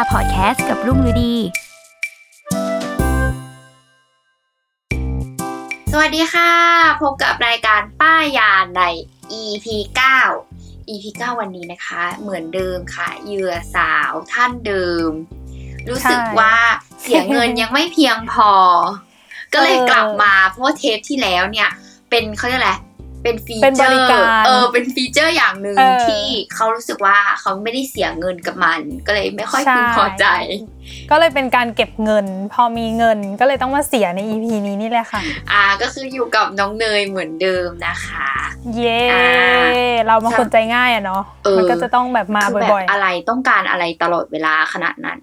าพอดแคสต์กับรุ่งฤดี สวัสดีค่ะ พบกับรายการป้ายยาใน EP 9 EP 9 วันนี้นะคะ เหมือนเดิมค่ะเหยื่อสาวท่านเดิม รู้สึกว่าเสียเงินยังไม่เพียงพอ ก็เลยกลับมาเพราะว่าเทปที่แล้วเนี่ย เป็นเขาเรียกอะไร เป็นฟีเป็นเจบอริร์การเออเป็นฟีเจอร์อย่างหนึ่งเออที่เขารู้สึกว่าเขาไม่ได้เสียเงินกับมัน ก็เลยไม่ค่อยใช่พึงพอใจ ก็เลยเป็นการเก็บเงิน พอมีเงินก็เลยต้องมาเสียใน EP นี้นี่แหละค่ะ อ่าก็คืออยู่กับน้องเนยเหมือนเดิมนะคะ เย้อ่าเรามาคนใจง่ายอะเนาะเออมันก็จะต้องแบบมาคือแบบบ่อยอะไรต้องการอะไรตลอดเวลาขนาดนั้น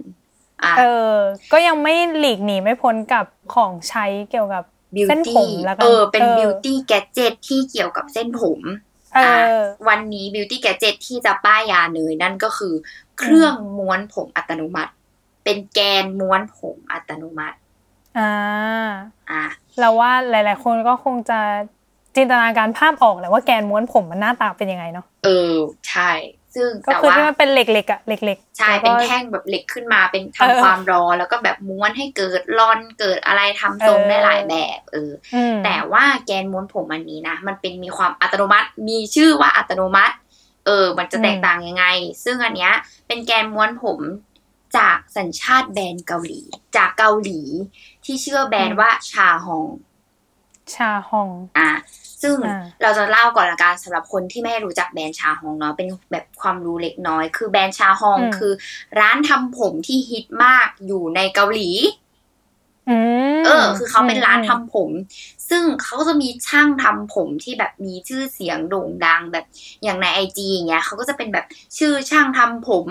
อะๆเออ ก็ยังไม่หลีกหนีไม่พ้นกับของใช้เกี่ยวกับ เส้นผมแล้วกันเออ เป็นเออ beauty gadget ที่เกี่ยวกับเส้นผมเอออะวันนี้ beauty gadget ที่จะป้ายยาเนยนั่นก็คือ เครื่องม้วนผมอัตโนมัติ เป็นแกนม้วนผมอัตโนมัติอ่าอะเราว่าหลาย ๆ คนก็คงจะจินตนาการภาพออกแหละว่าแกนม้วนผมมันหน้าตาเป็นยังไงเนาะเออ ใช่ ซึ่งก็แต่คือว่าที่มันเป็นเหล็กๆอะเหล็กๆใช่แล้วเป็นก็แท่งแบบเหล็กขึ้นมาเป็นเออทำความร้อนแล้วก็แบบม้วนให้เกิดร่อนเกิดอะไรทำทรงเออได้หลายแบบเอออืมแต่ว่าแกนม้วนผมอันนี้นะ มันเป็นมีความอัตโนมัติ มีชื่อว่าอัตโนมัติ เออ มันจะแตกต่างยังไง ซึ่งอันเนี้ยเป็นแกนม้วนผมจากสัญชาติแบรนด์เกาหลี จากเกาหลีที่ชื่อว่าแบรนด์ว่าชาฮอง ชาฮอง อะ ซึ่งอ่าเราจะเล่าก่อนละกันสำหรับคนที่ไม่รู้จักแบรนด์ชาฮองเนาะเป็นแบบความรู้เล็กน้อย คือแบรนด์ชาฮองอืมคือ ร้านทำผมที่ฮิตมากอยู่ในเกาหลีอืมเออ คือเขาเป็นร้านทำอืมผม ซึ่งเขาก็จะมีช่างทำผมที่แบบมีชื่อเสียงโด่งดังแบบอย่างในไอจีอย่างเงี้ยเขาก็จะเป็นแบบชื่อช่างทำผม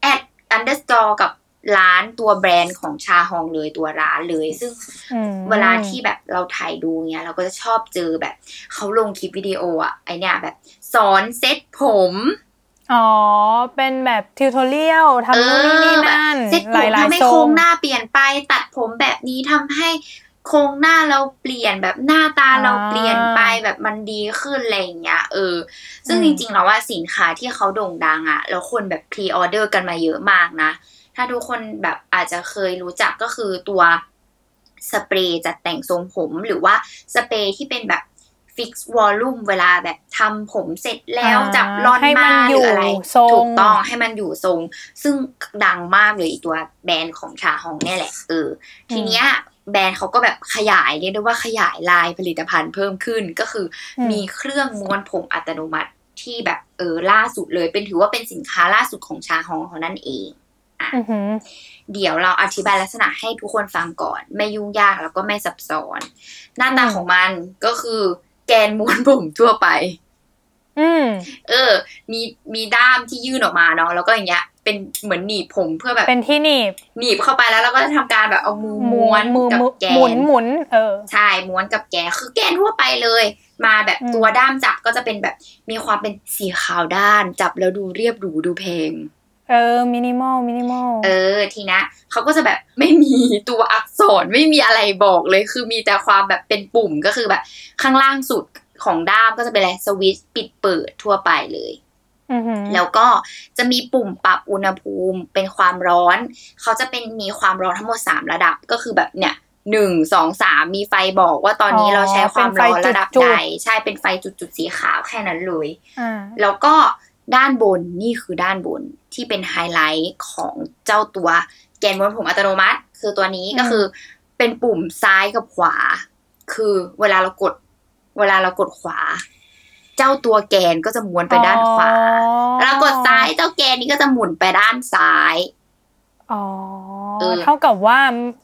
at underscore กับ ร้านตัวแบรนด์ของชาฮองเลยตัวร้านเลย ซึ่งอืมเวลาที่แบบเราถ่ายดูเงี้ยเราก็จะชอบเจอแบบเขาลงคลิปวิดีโออะไอเนี้ยแบบสอนเซ็ตผม อ๋อ เป็นแบบ tutorial ทำนู่นนี่นี่แบบนั่นเซ็ตหผมลายทำให้ๆทรโครงงหน้าเปลี่ยนไปตัดผมแบบนี้ทำให้โครงหน้าเราเปลี่ยนแบบหน้าตาเราเปลี่ยนไปแบบมันดีขึ้นอะไรอย่างเงี้ยเออ ซึ่งจริงๆแล้วว่าสินค้าที่เขาโด่งดังอะแล้วคนแบบ pre-order กันมาเยอะมากนะ ถ้าทุกคนแบบอาจจะเคยรู้จักก็คือตัวสเปรย์จัดแต่งทรงผมหรือว่าสเปรย์ที่เป็นแบบ fix volume เวลาแบบทำผมเสร็จแล้วอ่าจับลอนให้มันมาอยู่หรืออะไรทรงถูกต้องให้มันอยู่ทรง ซึ่งดังมากเลยอีตัวแบรนด์ของชาฮองเนี่ยแหละเออทีเนี้ยแบรนด์เขาก็แบบขยายเรียกได้ว่าขยายลายผลิตภัณฑ์เพิ่มขึ้นก็คืออมมีเครื่องม้วนผมอัตโนมัติที่แบบเออล่าสุดเลย เป็นถือว่าเป็นสินค้าล่าสุดของชาฮองเขานั่นเอง อือหือเดี๋ยวเราอธิบายลักษณะให้ทุกคนฟังก่อน ไม่ยุ่งยากแล้วก็ไม่ซับซ้อน หน้าตาอืมของมันก็คือแกนม้วนผมทั่วไปอืมเออ มีมีด้ามที่ยื่นออกมาเนาะแล้วก็อย่างเงี้ย เป็นเหมือนหนีบผมเพื่อแบบ เป็นที่หนีบ หนีบเข้าไปแล้วเราก็จะทำการแบบเอามือม้วนมือกับมือแกหมุนนหมุนเออใช่ม้วนกับแกนคือแกนทั่วไปเลย มาแบบอืมตัวด้ามจับก็จะเป็นแบบมีความเป็นสีขาวด้านจับแล้วดูเรียบหรูดูเพลง เออ มินิมอล มินิมอล เออ ทีนะเขาก็จะแบบไม่มีตัวอักษรไม่มีอะไรบอกเลย คือมีแต่ความแบบเป็นปุ่มก็คือแบบ ข้างล่างสุดของด้ามก็จะเป็นอะไรสวิตช์ปิดเปิดทั่วไปเลยอือหือแล้วก็จะมีปุ่มปรับอุณหภูมิเป็นความร้อน เขาจะเป็นมีความร้อนทั้งหมด3ระดับก็คือแบบเนี่ยหนึ่งสองสามมีไฟบอกว่าตอนนี้อ๋อเราใช้ความร้อนระดับเป็นไฟจุดๆใดใช่เป็นไฟจุดๆสีขาวแค่นั้นเลยอ่าแล้วก็ ด้านบนนี่คือด้านบนที่เป็นไฮไลท์ของเจ้าตัวแกนม้วนผมอัตโนมัติ คือตัวนี้ก็คือเป็นปุ่มซ้ายกับขวา คือเวลาเรากด เวลาเรากดขวา เจ้าตัวแกนก็จะม้วนไปด้านขวาอ๋อแล้วกดซ้ายเจ้าแกนนี้ก็จะหมุนไปด้านซ้ายอ๋อเออเท่ากับว่า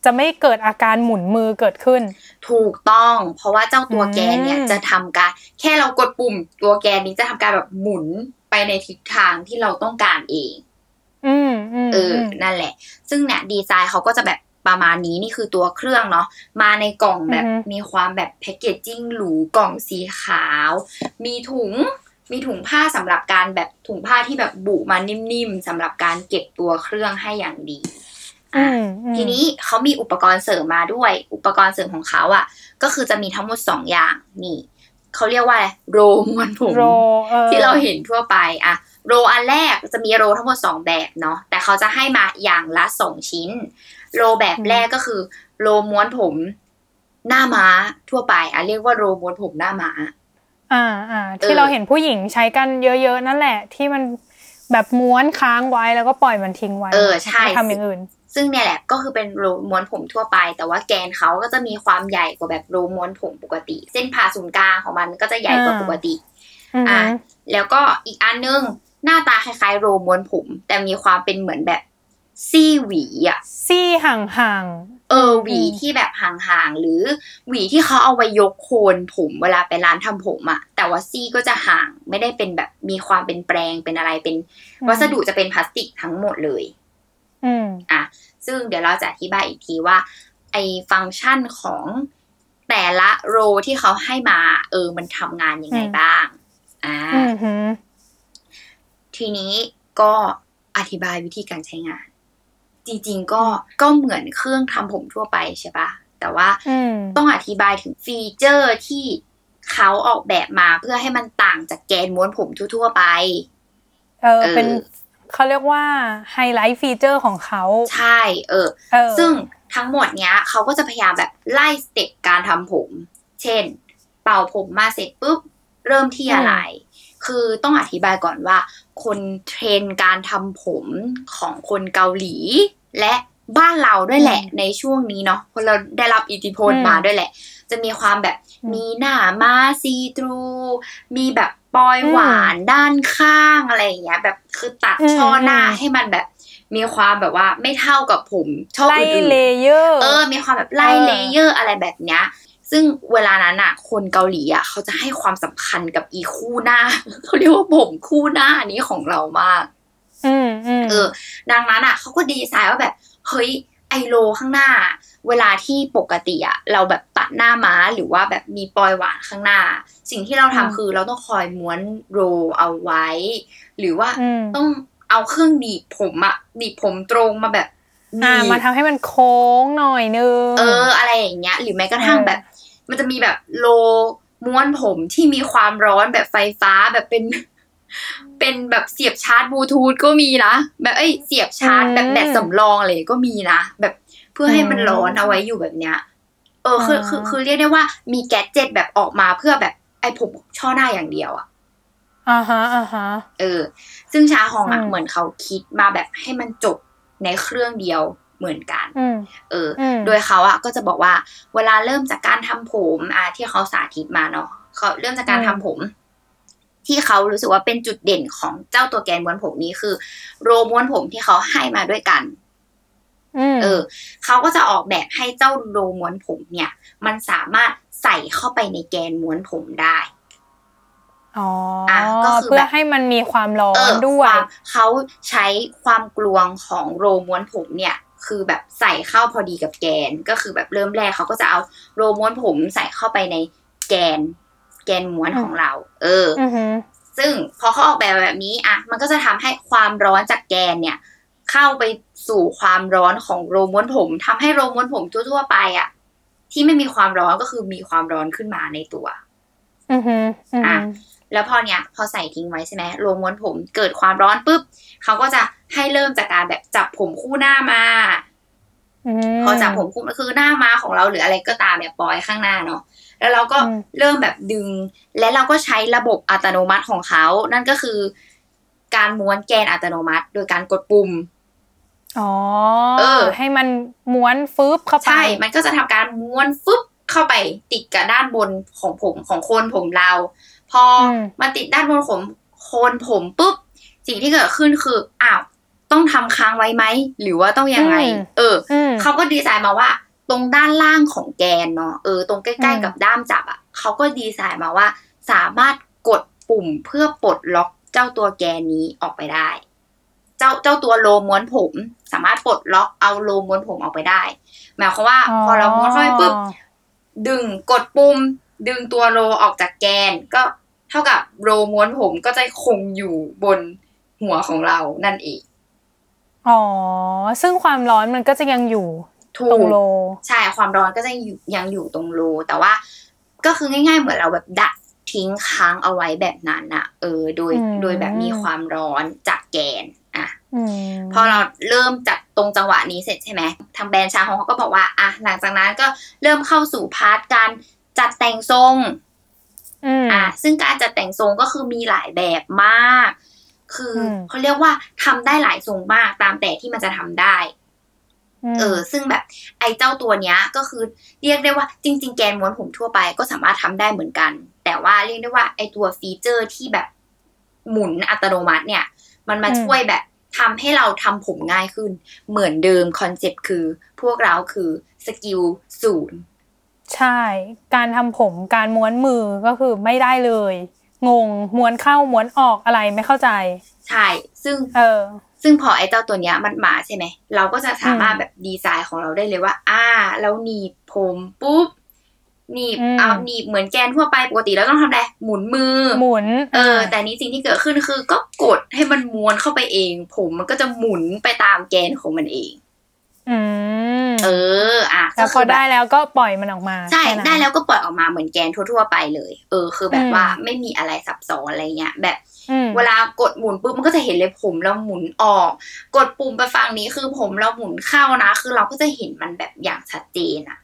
จะไม่เกิดอาการหมุนมือเกิดขึ้น ถูกต้อง เพราะว่าเจ้าตัวแกนเนี่ยอืมจะทำการ แค่เรากดปุ่มตัวแกนนี้จะทำการแบบหมุน ไปในทิศทางที่เราต้องการเองอืมอืมเอออมนั่นแหละ ซึ่งเนี่ยดีไซน์เขาก็จะแบบประมาณนี้นี่คือตัวเครื่องเนาะมาในกล่องแบบอือฮึมีความแบบแพคเกจจิ้งหรูกล่องสีขาว มีถุงมีถุงผ้าสำหรับการแบบถุงผ้าที่แบบบุมานิ่มๆสำหรับการเก็บตัวเครื่องให้อย่างดีอือะมอืมทีนี้เขามีอุปกรณ์เสริมมาด้วย อุปกรณ์เสริมของเขาอะ ก็คือจะมีทั้งหมดสองอย่างนี่ เขาเรียกว่าอะไรโรม้วนผมโรออที่เราเห็นทั่วไปอะโรอันแรกจะมีโรทั้งหมดสองแบบเนาะแต่เขาจะให้มาอย่างละสองชิ้น โรแบบแรกก็คือ โรม้วนผมหน้าม้าทั่วไปอะเรียกว่าโรม้วนผมหน้าม้า อ่าอ่าเอที่อเราเห็นผู้หญิงใช้กันเยอะๆนั่นแหละ ที่มันแบบม้วนค้างไว้แล้วก็ปล่อยมันทิ้งไว้เออใช่ไม่ทำอย่างอื่น ซึ่งเนี่ยแหละก็คือเป็นโรม้วนผมทั่วไป แต่ว่าแกนเขาก็จะมีความใหญ่กว่าแบบโรม้วนผมปกติ เส้นผ่าศูนย์กลางของมันก็จะใหญ่กว่าอ่าปกติอืออะหือแล้วก็อีกอันนึงหน้าตาคล้ายๆ โรม้วนผม แต่มีความเป็นเหมือนแบบซี่หวีอะซี่ห่างๆเออหวีที่แบบห่างๆหรือหวีที่เขาเอาไว้ยกโคนผมเวลาไปร้านทำผมอะแต่ว่าซี่ก็จะห่างไม่ได้เป็นแบบมีความเป็นแปรงเป็นอะไรเป็นอืมวัสดุจะเป็นพลาสติกทั้งหมดเลย อืมอะซึ่งเดี๋ยวเราจะอธิบายอีกทีว่า ไอฟังก์ชันของแต่ละโรที่เขาให้มา เออ มันทำงานยังไงอืมบ้าง อ่าอือหือทีนี้ก็อธิบายวิธีการใช้งาน จริงๆก็ก็เหมือนเครื่องทำผมทั่วไปใช่ปะแต่ว่าอืมต้องอธิบายถึง feature ที่เขาออกแบบมาเพื่อให้มันต่างจากแกนม้วนผมทั่วๆไป เออเออเป็น เขาเรียกว่า highlight feature ของเขาใช่เออเออ ซึ่งทั้งหมดเนี้ยเขาก็จะพยายามแบบไล่ step การทำผม เช่น เป่าผมมาเสร็จปุ๊บ เริ่มที่อะไร คือต้องอธิบายก่อนว่า คนเทรนด์การทำผมของคนเกาหลี และบ้านเราด้วยแหละ ในช่วงนี้เนาะเพราะเราได้รับอิทธิพลอืมมาด้วยแหละ จะมีความแบบอืมมีหน้าม้า see-through มีแบบ ปอยหวานด้านข้างอะไรอย่างเงี้ย แบบคือตัดอืมช่อหน้าอืมให้มันแบบมีความแบบว่าไม่เท่ากับผมช่อไล่อื่นๆ layer เออ มีความแบบไล่เออ layer อะไรแบบเนี้ยซึ่งเวลานั้นอะคนเกาหลีอะเขาจะให้ความสำคัญกับอีคู่หน้าเขาเรียกว่าผมคู่หน้านี้ของเรามากอืมอืมเออ ดังนั้นอะเขาก็ดีไซน์ว่าแบบ เฮ้ยไอโลข้างหน้า เวลาที่ปกติอะเราแบบตัดหน้าม้าหรือว่าแบบมีปลอยหวานข้างหน้า สิ่งที่เราทำคือเราต้องคอยม้วนโรเอาไว้ หรือว่าอืมต้องเอาเครื่องหนีบผมอะหนีบผมตรงมาแบบหอ่านีบมาทำให้มันโค้งหน่อยนึงเออ อะไรอย่างเงี้ย หรือแม้กระทั่งเออแบบ มันจะมีแบบโลม้วนผมที่มีความร้อนแบบไฟฟ้าแบบเป็น เป็นแบบเสียบชาร์จบลูทูธก็มีนะแบบเอ้ยเสียบชาร์จแบบแบตสำรองอะไรก็มีนะแบบ เพื่อให้มันร้อนเอาไว้อยู่แบบเนี้ย เออคือคือคือเรียกได้ว่ามีแกดเจ็ตแบบออกมาเพื่อแบบไอ้ผมช่อหน้าอย่างเดียวอะอ่าฮะอ่าฮะเออ ซึ่งชาฮองอะอืมเหมือนเขาคิดมาแบบให้มันจบในเครื่องเดียวเหมือนกันอืมเอออมโดยเขาอะก็จะบอกว่า เวลาเริ่มจากการทำผมอะที่เขาสาธิตมาเนาะเขาเริ่มจากการอืมทำผม ที่เขารู้สึกว่าเป็นจุดเด่นของเจ้าตัวแกนม้วนผมนี้คือ โรม้วนผมที่เขาให้มาด้วยกันอืม เออเขาก็จะออกแบบให้เจ้าโรม้วนผมเนี่ย มันสามารถใส่เข้าไปในแกนม้วนผมได้อ๋ออะก็คือเพื่อแบบให้มันมีความร้อเอนอด้วยความเขาใช้ความกลวงของโรม้วนผมเนี่ย คือแบบใส่เข้าพอดีกับแกน ก็คือแบบเริ่มแรกเขาก็จะเอาโรม้วนผมใส่เข้าไปในแกน แกนม้วนของเรา เออออือหือซึ่งพอเขาออกแบบแบบนี้อะ มันก็จะทำให้ความร้อนจากแกนเนี่ย เข้าไปสู่ความร้อนของโรม้วนผมทำให้โรม้วนผมทั่วๆไปอะ ที่ไม่มีความร้อนก็คือมีความร้อนขึ้นมาในตัว อือหืออือหือะอแล้วพอเนี้ยพอใส่ทิ้งไว้ใช่ไหมโรม้วนผมเกิดความร้อนปุ๊บเขาก็จะให้เริ่มจากการแบบจับผมคู่หน้ามามพอจับผมปุ๊บก็คือหน้าม้าของเราหรืออะไรก็ตามเนี่ยปล่อยข้างหน้าเนาะแล้วเราก็อืมเริ่มแบบดึง และเราก็ใช้ระบบอัตโนมัติของเขา นั่นก็คือ การม้วนแกนอัตโนมัติ โดยการกดปุ่มอ๋อเออ ให้มันม้วนฟึบเข้าไปใช่มันก็จะทำการม้วนฟึบเข้าไปติดกับด้านบนของผมของโคนผมเรา พออมมาติดด้านบนของโคนผมปุ๊บสิ่งที่เกิดขึ้นคืออ้าวต้องทำค้างไว้ไหมหรือว่าต้องยังไงอืมเอออืมเขาก็ดีไซน์มาว่า ตรงด้านล่างของแกนเนาะเออตรงใกอืล้มๆกับด้ามจับอะเขาก็ดีไซน์มาว่า สามารถกดปุ่มเพื่อปลดล็อก เจ้าตัวแกนนี้ออกไปได้ เจ้าเจ้าตัวโลม้วนผม สามารถปลดล็อกเอาโลม้วนผมออกไปได้ หมายความว่า พอเราม้วนเข้าไปปุ๊บดึงกดปุ่ม ดึงตัวโลออกจากแกน ก็เท่ากับโลม้วนผมก็จะคงอยู่บนหัวของเรานั่นเองอ๋อ ซึ่งความร้อนมันก็จะยังอยู่ถูตรงกโล ใช่ ความร้อนก็จะอยู่ยังอยู่ตรงโล แต่ว่า ก็คือง่ายๆ เหมือนเราแบบดัด ทิ้งค้างเอาไว้แบบนั้นอะเออ โดยอืมโดยแบบมีความร้อนจากแกนอะอืมพอเราเริ่มจับตรงจังหวะนี้เสร็จใช่ไหมทางแบรนด์ชาฮงเขาก็บอกว่าอะหลังจากนั้นก็เริ่มเข้าสู่ part การจัดแต่งทรงอืมอะซึ่งการจัดแต่งทรงก็คือมีหลายแบบมาก คืออมเขาเรียกว่าทำได้หลายทรงมากตามแต่ที่มันจะทำได้มเออ ซึ่งแบบไอ้เจ้าตัวเนี้ยก็คือเรียกได้ว่าจริง ๆ แกนม้วนผมทั่วไปก็สามารถทำได้เหมือนกัน แต่ว่าเรียกได้ว่าไอ้ตัว feature ที่แบบหมุนอัตโนมัติเนี่ย มันมาช่วยแบบทำให้เราทำผมง่ายขึ้น เหมือนเดิม concept คือ พวกเราคือ skill ศูนย์ใช่ การทำผมการม้วนมือก็คือไม่ได้เลย งงม้วนเข้าม้วนออกอะไรไม่เข้าใจ ใช่ ซึ่งเออ ซึ่งพอไอ้เจ้าตัวเนี้ยมันมาใช่ไหม เราก็จะสามารถแบบดีไซน์ของเราได้เลยว่า อ่า เราหนีบผมปุ๊บ หนีบอืมเอาหนีบเหมือนแกนทั่วไปปกติเราต้องทำอะไรหมุนมือหมุน เออ แต่นี้สิ่งที่เกิดขึ้นคือ ก็กดให้มันม้วนเข้าไปเอง ผมมันก็จะหมุนไปตามแกนของมันเองอืมเออ อะแล้วพก็อคือแบบได้แล้วก็ปล่อยมันออกมา ใช่ค่นั้นได้แล้วก็ปล่อยออกมาเหมือนแกนทั่ว ๆ ไปเลย เออ คือแบบอืมว่าไม่มีอะไรซับซ้อนอะไรเงี้ย แบบอืมเวลากดหมุนปุ๊บมันก็จะเห็นเลยผมเราหมุนออก กดปุ่มไปฝั่งนี้คือผมเราหมุนเข้านะ คือเราก็จะเห็นมันแบบอย่างชัดเจนอะอืม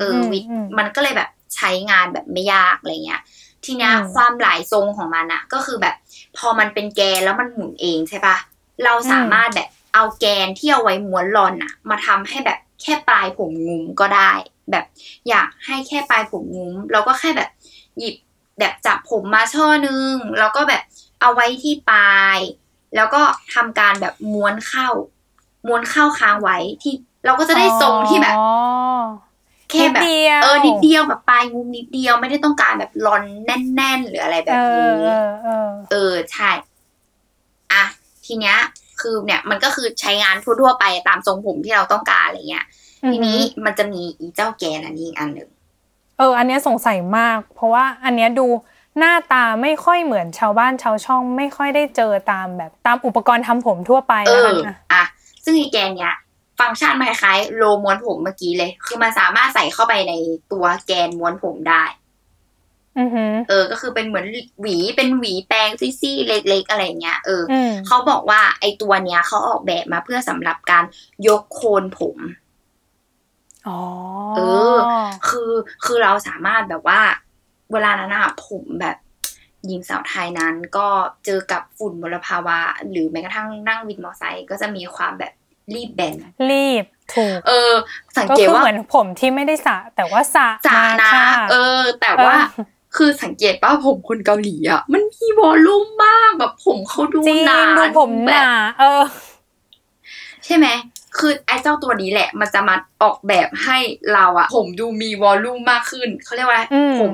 เอออวิมันก็เลยแบบใช้งานแบบไม่ยากอะไรเงี้ย ทีเนี้ยอืมความหลายทรงของมันอะก็คือแบบ พอมันเป็นแกนแล้วมันหมุนเองใช่ปะเราสามารถแบบเอาแกนที่เอาไว้ม้วนรอนอะมาทำให้แบบแค่ปลายผมงุ้มก็ได้ แบบอยากให้แค่ปลายผมงุ้มเราก็แค่แบบหยิบแบบจับผมมาช่อนึง แล้วก็แบบเอาไว้ที่ปลาย แล้วก็ทำการแบบม้วนเข้า ม้วนเข้าค้างไว้ที่ เราก็จะได้ทรงที่แบบอ๋อ แค่แบบนิดเดียวเออนิดเดียวแบบปลายงุ้มนิดเดียวไม่ได้ต้องการแบบรอนแน่น ๆ หรืออะไรแบบเอนี้อเออเออเออใช่อะทีเนี้ย คือเนี่ยมันก็คือใช้งานทั่วๆไปตามทรงผมที่เราต้องการอะไรเงี้ยทีนี้มันจะมีอีเจ้าแกนอันนี้อีกอันหนึ่งเออ อันเนี้ยสงสัยมาก เพราะว่าอันเนี้ยดูหน้าตาไม่ค่อยเหมือนชาวบ้านชาวช่อง ไม่ค่อยได้เจอตามแบบตามอุปกรณ์ทำผมทั่วไปเอแล้วอกันอะอะซึ่งอีแกนเนี้ย ฟังก์ชันมันคล้ายๆโลม้วนผมเมื่อกี้เลย คือมันสามารถใส่เข้าไปในตัวแกนม้วนผมได้อือหือเออ ก็คือเป็นเหมือนหวีเป็นหวีแปรงซี่ๆเล็ก ๆ อะไรเงี้ยเออออืมเขาบอกว่าไอตัวเนี้ยเขาออกแบบมาเพื่อสำหรับการยกโคนผมอ๋อเออ คือคือเราสามารถแบบว่า เวลานั้นอะผมแบบหญิงสาวไทยนั้นก็เจอกับฝุ่นมลภาวะ หรือแม้กระทั่งนั่งวินมอเตอร์ไซค์ก็จะมีความแบบ รีบแบนรีบถูกเออ สังก็เกตคือว่าเหมือนผมที่ไม่ได้สระแต่ว่าสระจ๋ามานะค่ะเออ แต่ว่าเออคือสังเกตป่ะผมคนเกาหลีอะ มันมีวอลลุ่มมากแบบผมเขาดูจริงหนาดูผมหแบบนาเออ ใช่ไหมคือไอ้เจ้าตัวนี้แหละ มันจะมาออกแบบให้เราอะผมดูมีวอลลุ่มมากขึ้นเขาเรียกว่าอะไรอืมผม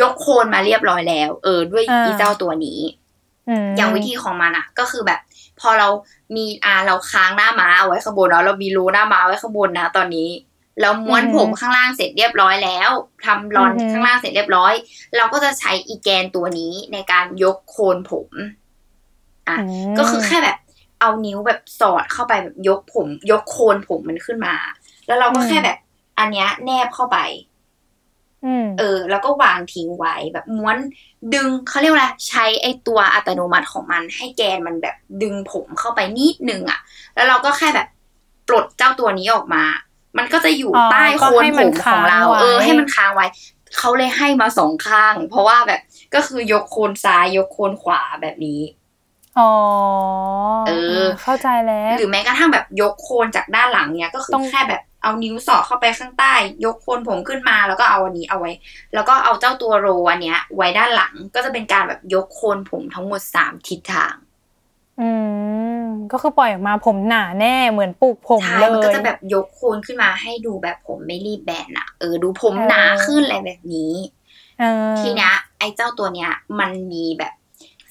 ยกโคนมาเรียบร้อยแล้ว เออ ด้วยอ่าอีเจ้าตัวนี้มอย่างวิธีของมันอะก็คือแบบ พอเรามีอ่าเราค้างหน้าม้าเอาไว้ข้างบนเนาะเรามีรูหน้าม้าไว้ข้างบนนะตอนนี้เราม้วนผมข้างล่างเสร็จเรียบร้อยแล้วทำรอนข้างล่างเสร็จเรียบร้อย เราก็จะใช้อีแกนตัวนี้ในการยกโคนผมอะมก็คือแค่แบบเอานิ้วแบบสอดเข้าไปแบบยกผม ยกโคนผมมันขึ้นมา แล้วเราก็อืมแค่แบบ อันเนี้ยแนบเข้าไปอืม เออ แล้วก็วางทิ้งไว้แบบม้วนดึงเขาเรียกว่าอะไรใช้ไอตัวอัตโนมัติของมัน ให้แกนมันแบบดึงผมเข้าไปนิดนึงอะ่ะ แล้วเราก็แค่แบบปลดเจ้าตัวนี้ออกมา มันก็จะอยู่อ๋อใต้ก็โคนให้ผมันมของเราค้างไว้เออ ให้มันค้างไว้เขาเลยให้มาสองข้าง เพราะว่าแบบก็คือยกโคนซ้ายยกโคนขวาแบบนี้อ๋อเออ เข้าใจแล้ว หรือแม้กระทั่งแบบยกโคนจากด้านหลังเนี้ยก็คือต้องแค่แบบ เอานิ้วสอดเข้าไปข้างใต้ ยกโคนผมขึ้นมาแล้วก็เอาอันนี้เอาไว้ แล้วก็เอาเจ้าตัวโรอันเนี้ย ไว้ด้านหลังก็จะเป็นการแบบยกโคนผมทั้งหมดสามทิศทาง อืมก็คือปล่อยออกมาผมหนาแน่เหมือนปลูกผมใช่เลยมันก็จะแบบยกโคนขึ้นมาให้ดูแบบผมไม่รีบแบนอะเออดูผมหนาเออขึ้นอะไรแบบนี้เออทีเนี้ยไอ้เจ้าตัวเนี้ย มันมีแบบ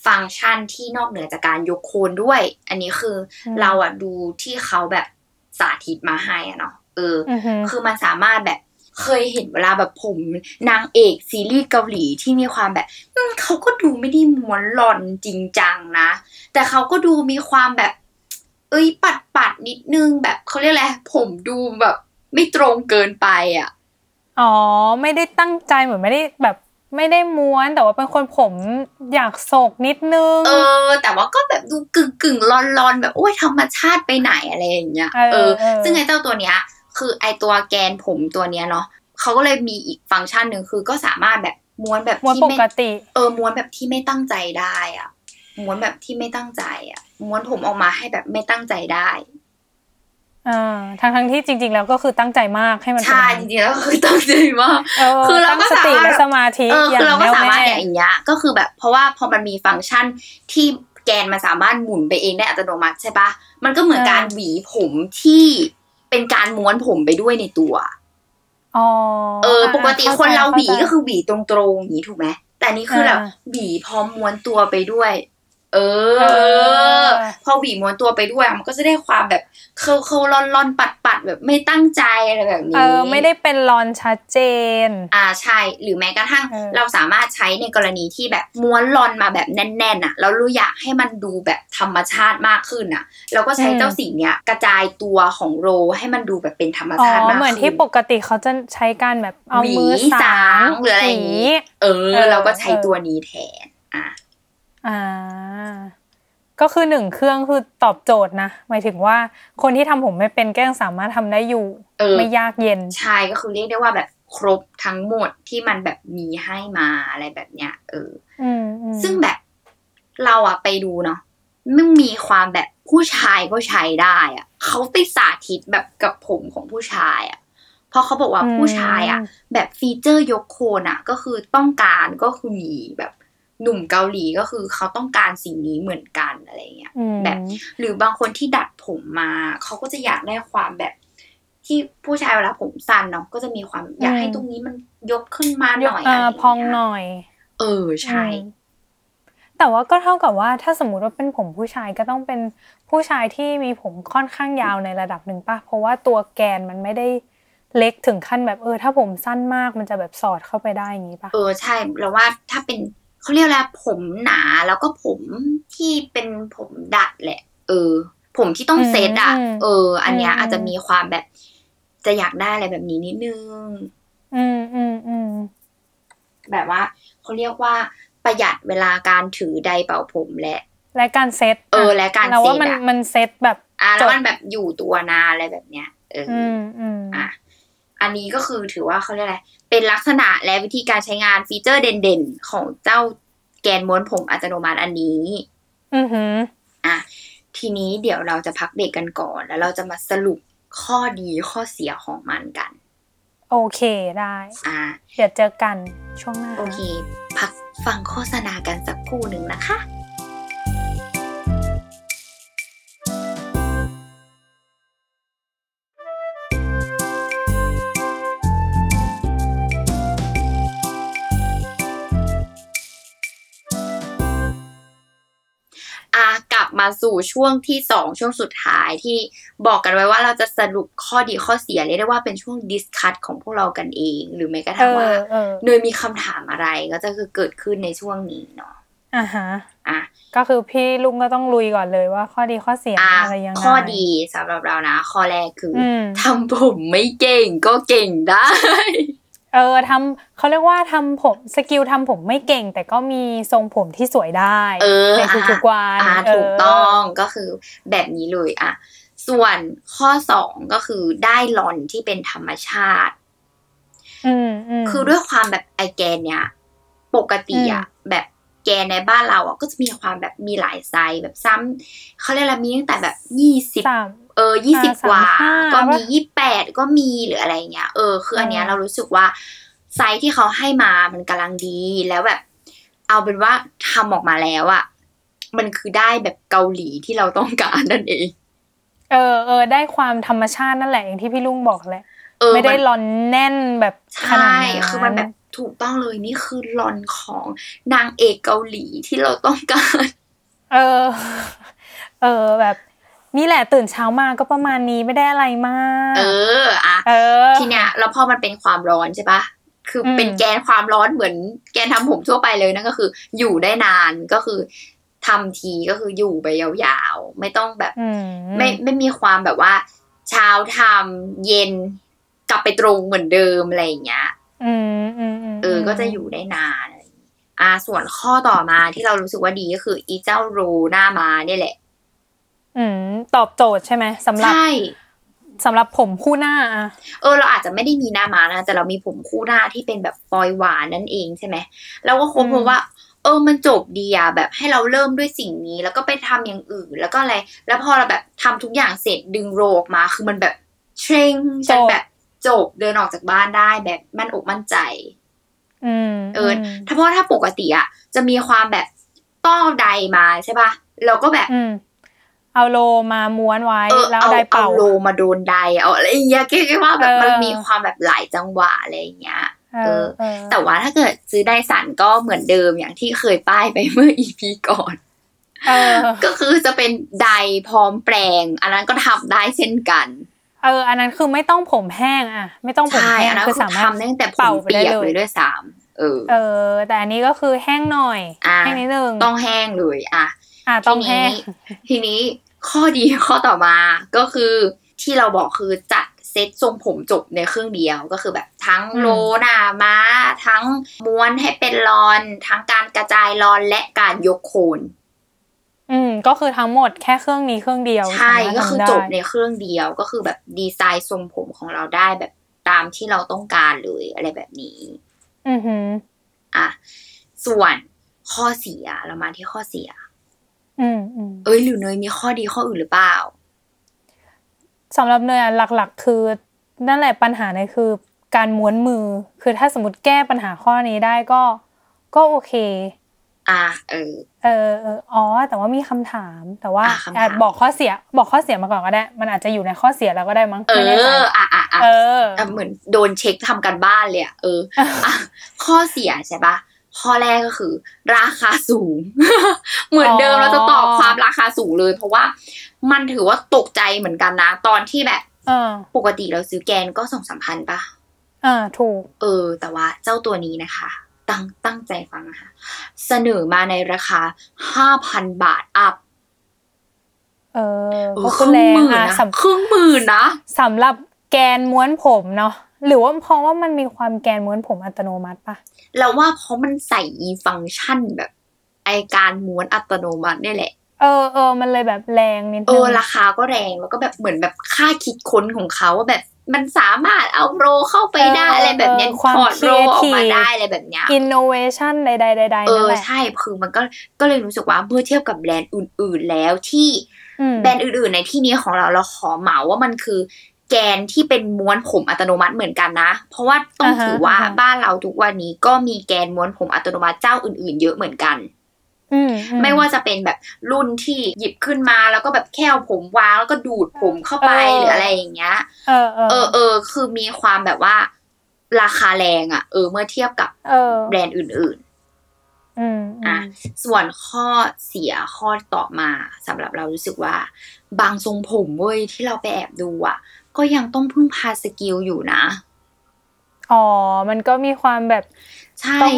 ฟังก์ชันที่นอกเหนือจากการยกโคนด้วย อันนี้คืออเราอะดูที่เขาแบบสาธิตมาให้อะเนาะ เออออือหือคือมันสามารถแบบเคยเห็นเวลาแบบผมนางเอกซีรีส์เกาหลีที่มีความแบบอืมเขาก็ดูไม่ได้ม้วนหล่อนจริงจังนะ แต่เขาก็ดูมีความแบบ เอ้ยปัดปัดๆนิดนึงแบบเขาเรียกอะไรผมดูแบบ ไม่ตรงเกินไปอะอ๋อ ไม่ได้ตั้งใจเหมือนไม่ได้แบบไม่ได้ม้วนแต่ว่าเป็นคนผมอยากโศกนิดนึง เออ แต่ว่าก็แบบดูกึ่งกึ่งๆลอนๆแบบโอ้ยธรรมชาติไปไหนอะไรอย่างเงี้ยเออเออเออซึ่งไอ้เจ้าตัวเนี้ย คือไอ้ตัวแกนผมตัวเนี้ยเนาะเขาก็เลยมีอีกฟังก์ชันหนึ่งคือก็สามารถแบบม้วนแบบม้วนที่ปไม่กติ เออม้วนแบบที่ไม่ตั้งใจได้อะม้วนแบบที่ไม่ตั้งใจอะม้วนผมออกมาให้แบบไม่ตั้งใจได้อ่าทั้งทั้งๆที่จริง ๆ แล้วก็คือตั้งใจมากให้มันเป็นใช่จริงๆแล้วก็คือตั้งใจมากเออคือเราตั้งก็สติสามารถและสมาธิเอออย่าคืงอเราก็แน่วสามารถแน่อย่างเงี้ยก็คือแบบเพราะว่าพอมันมีฟังก์ชันที่แกนมันสามารถหมุนไปเองได้อัตโนมัติใช่ปะมันก็เหมือนการหวีผมที่ เป็นการม้วนผมไปด้วยในตัวอ๋อเออ ปกติข้ใจคนเราหวีข้ใจก็คือหวีตรงๆอย่างนี้ถูกไหมแต่นี่คือแบบอ่าหวีพร้อมม้วนตัวไปด้วย เออเออ พอหวีม้วนตัวไปด้วยมันก็จะได้ความแบบ curl curl ลอนลอนปัดปัดๆแบบไม่ตั้งใจอะไรแบบนี้ เออ ไม่ได้เป็นลอนชัดเจน อ่าใช่ หรือแม้กระทั่งเออเราสามารถใช้ในกรณีที่แบบม้วนลอนมาแบบแน่นๆอะแล้วเราอยากให้มันดูแบบธรรมชาติมากขึ้นอะ เราก็ใช้เจ้าสิ่งเนี้ยกระจายตัวของลอนให้มันดูแบบเป็นธรรมอ๋อชาติมากขึ้นเหมือนที่ปกติเขาจะใช้การแบบเอามือหวีสาสางงหรืออะไรอย่างงี้เออเออ เราก็ใช้เออตัวนี้แทนอะ อ่า ก็คือหนึ่งเครื่องคือตอบโจทย์นะ หมายถึงว่าคนที่ทำผมไม่เป็นก็ยังสามารถทำได้อยู่เออไม่ยากเย็น ใช่ก็คือเรียกได้ว่าแบบครบทั้งหมดที่มันแบบมีให้มาอะไรแบบเนี้ย เอออืมอืมซึ่งแบบเราอะไปดูเนาะมันมีความแบบผู้ชายก็ใช้ได้อะเขาไปสาธิตแบบกับผมของผู้ชายอะเพราะเขาบอกว่าผู้ชายอะแบบฟีเจอร์ยกโคนอะก็คือต้องการก็คือมีแบบ หนุ่มเกาหลีก็คือเขาต้องการสิ่งนี้เหมือนกันอะไรเงี้ยอืมแบบ หรือบางคนที่ดัดผมมาเขาก็จะอยากได้ความแบบที่ผู้ชายเวลาผมสั้นเนาะก็จะมีความอยากให้ตรงนี้มันยกขึ้นมาหยกน่อยเอ่อะไรออย่างพองเงี้ยหน่อย เออใช่อืมแต่ว่าก็เท่ากับว่าถ้าสมมุติว่าเป็นผมผู้ชายก็ต้องเป็นผู้ชายที่มีผมค่อนข้างยาวในระดับหนึ่งป่ะเพราะว่าตัวแกนมันไม่ได้เล็กถึงขั้นแบบเออ ถ้าผมสั้นมากมันจะแบบสอดเข้าไปได้อย่างนี้ป่ะเออใช่แล้วว่าถ้าเป็น เขาเรียกอะไรผมหนาแล้วก็ผมที่เป็นผมดัดแหละ เออ ผมที่ต้องอืมเซตอะอืมเออ อันเนี้ยอืมอาจจะมีความแบบ จะอยากได้อะไรแบบนี้นิดนึง อืมอืมอืมแบบว่าเขาเรียกว่าประหยัดเวลาการถือไดร์เป่าผมและและการเซตเออ และการเราว่าเซตมันอะมันเซตแบบ อะแล้วมันจบแบบอยู่ตัวนานอะไรแบบเนี้ยเออออืมอืมอะ อันนี้ก็คือถือว่าเขาเรียกอะไร เป็นลักษณะและวิธีการใช้งานฟีเจอร์เด่นๆ ของเจ้าแกนม้วนผมอัตโนมัติอันนี้ อือหืออะ ทีนี้เดี๋ยวเราจะพักเบรกกันก่อน แล้วเราจะมาสรุปข้อดีข้อเสียของมันกัน โอเคได้ อะเดี๋ยวเจอกันช่วงหน้า โอเค พักฟังโฆษณากันสักครู่หนึ่งนะคะอะ มาสู่ช่วงที่สองช่วงสุดท้ายที่บอกกันไว้ว่าเราจะสรุปข้อดีข้อเสียเรียกได้ว่าเป็นช่วงดิสคัตของพวกเรากันเอง หรือแม้กระเอทั่งว่าอเออเนยมีคำถามอะไรก็จะคือเกิดขึ้นในช่วงนี้เนาะอ่าฮะอะก็คือพี่ลุงก็ต้องลุยก่อนเลยว่าข้อดีข้อเสียอะอะไรยังไงข้อดีสำหรับเรานะ ข้อแรกคืออมทำผมไม่เก่งก็เก่งได้ เออทำเขาเรียกว่าทำผมสกิลทำผมไม่เก่ง แต่ก็มีทรงผมที่สวยได้เออในอะทุกๆวันอะเถูกต้องก็คือแบบนี้เลยอะส่วนข้อสองก็คือได้ลอนที่เป็นธรรมชาติอืมอืมคือด้วยความแบบไอแกนเนี่ย ปกติอะแบบแกนในบ้านเราอะก็จะมีความแบบมีหลายไซส์แบบซ้ำเขาเรียกอะไรมีตั้งแต่แบบยี่สิบสาม เออยี่สิบอ่ากว่าสามห้าก็มีปะยี่แปดก็มีหรืออะไรเงี้ย เออ คืออันเนี้ยอืมเรารู้สึกว่าไซส์ที่เขาให้มามันกำลังดี แล้วแบบ เอาเป็นว่าทำออกมาแล้วอะมันคือได้แบบเกาหลีที่เราต้องการนั่นเอง เออเออได้ความธรรมชาตินั่นแหละอย่างที่พี่ลุงบอกแหละเออไม่ได้นลอนแน่นแบบขนาดใช่นั้นคือมันแบบถูกต้องเลยนี่คือลอนของนางเอกเกาหลีที่เราต้องการ เออ เออแบบ นี่แหละตื่นเช้ามาก็ประมาณนี้ไม่ได้อะไรมาก เอออะเออ ทีเนี้ยแล้วพอมันเป็นความร้อนใช่ปะคืออมเป็นแกนความร้อนเหมือนแกนทำผมทั่วไปเลยนั่นก็คือ อยู่ได้นานก็คือทำทีก็คืออยู่ไปยาวๆ ไม่ต้องแบบอืมไม่ไม่มีความแบบว่า เช้าทำเย็นกลับไปตรงเหมือนเดิมอะไรอย่างเงี้ยอืมอืมมเออ ก็จะอยู่ได้นานอะไรอย่างงี้อ่าส่วนข้อต่อมาที่เรารู้สึกว่าดีก็คือ อีเจ้ารูหน้ามาเนี่ยแหละ อืมตอบโจทย์ใช่ไหมสำหรับใช่สำหรับผมคู่หน้าอะเออเราอาจจะไม่ได้มีหน้ามานะแต่เรามีผมคู่หน้าที่เป็นแบบปลอยหวานนั่นเองใช่ไหมเราก็คงพบว่า เออมันจบดีอะแบบให้เราเริ่มด้วยสิ่งนี้ แล้วก็ไปทำอย่างอื่น แล้วก็อะไร แล้วพอเราแบบทำทุกอย่างเสร็จดึงโรออกมา คือมันแบบเทรงฉันแบบจบเดินออกจากบ้านได้แบบมั่นอกมั่นใจอืมเอออถ้าเพราะว่าถ้าปกติอะจะมีความแบบต้อใดมาใช่ปะเราก็แบบอืม เอาโลมาม้วนไว้เออแล้วเอาได้เอาเป่าโลมาโดนใดเอาอะไรอย่างเงี้ยคิดว่าแบบเออมันมีความแบบหลายจังหวะอะไรอย่างเงี้ยเออเออแต่ว่าถ้าเกิดซื้อไดสันก็เหมือนเดิมอย่างที่เคยป้ายไปเมื่ออีพีก่อนเออก็คือจะเป็นไดพร้อมแปลง อันนั้นก็ทำได้เช่นกันเอออันนั้นคือไม่ต้องผมแห้งอะไม่ต้องผมใช่แห้งอันนั้นคืคืออสามารถทำได้ตั้งแต่ผมเป่าไปเปีได้ยกเลยเลยด้วยซ้ำเออ เออ แต่อันนี้ก็คือแห้งหน่อยอะแห้งนิดนึงต้องแห้งเลยอะอะต้องแห้งทีนี้ทีนี้ ข้อดีข้อต่อมาก็คือที่เราบอกคือจัดเซ็ตทรงผมจบในเครื่องเดียวก็คือแบบทั้งอืมโลหนาม้า ทั้งม้วนให้เป็นรอน ทั้งการกระจายรอนและการยกโคน อืมก็คือทั้งหมดแค่เครื่องนี้เครื่องเดียวใช่สามารถก็คือทำได้จบในเครื่องเดียวก็คือแบบดีไซน์ทรงผมของเราได้แบบตามที่เราต้องการเลยอะไรแบบนี้ อือหืออะส่วนข้อเสียเรามาที่ข้อเสียอืมอืม เอ้ยหรือเนยมีข้อดีข้ออื่นหรือเปล่าสำหรับเนยอะหลัก ๆ คือ นั่นแหละปัญหาเนี่ยคือ การม้วนมือ คือถ้าสมมติแก้ปัญหาข้อนี้ได้ก็ ก็โอเค อะเออเออ เอออ๋อ แต่ว่ามีคำถาม แต่ว่าอะคำถามแอบบอกข้อเสีย บอกข้อเสียมาก่อนก็ได้ มันอาจจะอยู่ในข้อเสียแล้วก็ได้มั้งเอไม่แน่ใจออะอะอะเอออะเหมือนโดนเช็คทำกันบ้านเลยอะเอออะข้อเสียใช่ปะ ข้อแรกก็คือ ราคาสูง เหมือนเดิมอ๋อเราจะตอบความราคาสูงเลย เพราะว่ามันถือว่าตกใจเหมือนกันนะ ตอนที่แบบเออปกติเราซื้อแกนก็สองสามพันปะอ่าถูก เออ แต่ว่าเจ้าตัวนี้นะคะ ตั้งตั้งใจฟังนะคะเสนอมาในราคาห้าพันบาทอัพเออเออก็คคือรึ่งแรงหมื่นอะนะสำครึ่งหมื่นนะสำหรับแกนม้วนผมเนาะ หรือว่าเพราะว่ามันมีความแกนม้วนผมอัตโนมัติปะเราว่าเพราะมันใส่อีฟังก์ชันแบบ ไอการม้วนอัตโนมัติเนี่ยแหละ เออเออมันเลยแบบแรงนิดเอนึงอราคาก็แรงแล้วก็แบบเหมือนแบบค่าคิดค้นของเขาว่าแบบมันสามารถเอา roll เข้าไปได้อะไรแบบเนี้ยความถอด roll ออกมา creative ได้อะไรแบบเนี้ยอินโนเวชันใดๆใดๆเอนั่นอแหละใช่คือมันก็ก็เลยรู้สึกว่าเมื่อเทียบกับแบรนด์อื่น ๆแล้วที่อืมแบรนด์อื่น ๆ ในที่นี้ของเราเราขอเหมาว่ามันคือ แกนที่เป็นม้วนผมอัตโนมัติเหมือนกันนะ เพราะว่าต้องอ่าฮะถือว่าอ่าฮะบ้านเราทุกวันนี้ก็มีแกนม้วนผมอัตโนมัติเจ้าอื่น ๆ เยอะเหมือนกันอืมอืไม่ว่าจะเป็นแบบรุ่นที่หยิบขึ้นมาแล้วก็แบบแค่เอาผมวางแล้วก็ดูดผมเข้าไปเออหรืออะไรอย่างเงี้ยเออเออเออเออ คือมีความแบบว่า ราคาแรงอะ่ะ เออ เมื่อเทียบกับเออแบรนด์อื่นอืมๆอะส่วนข้อเสียข้อต่อมาสำหรับเรารู้สึกว่า บางทรงผมเว้ยที่เราไปแอบดูอะ่ะ ก็ยังต้องพึ่งพา skill อยู่นะ อ๋อ มันก็มีความแบบใช่ต้อง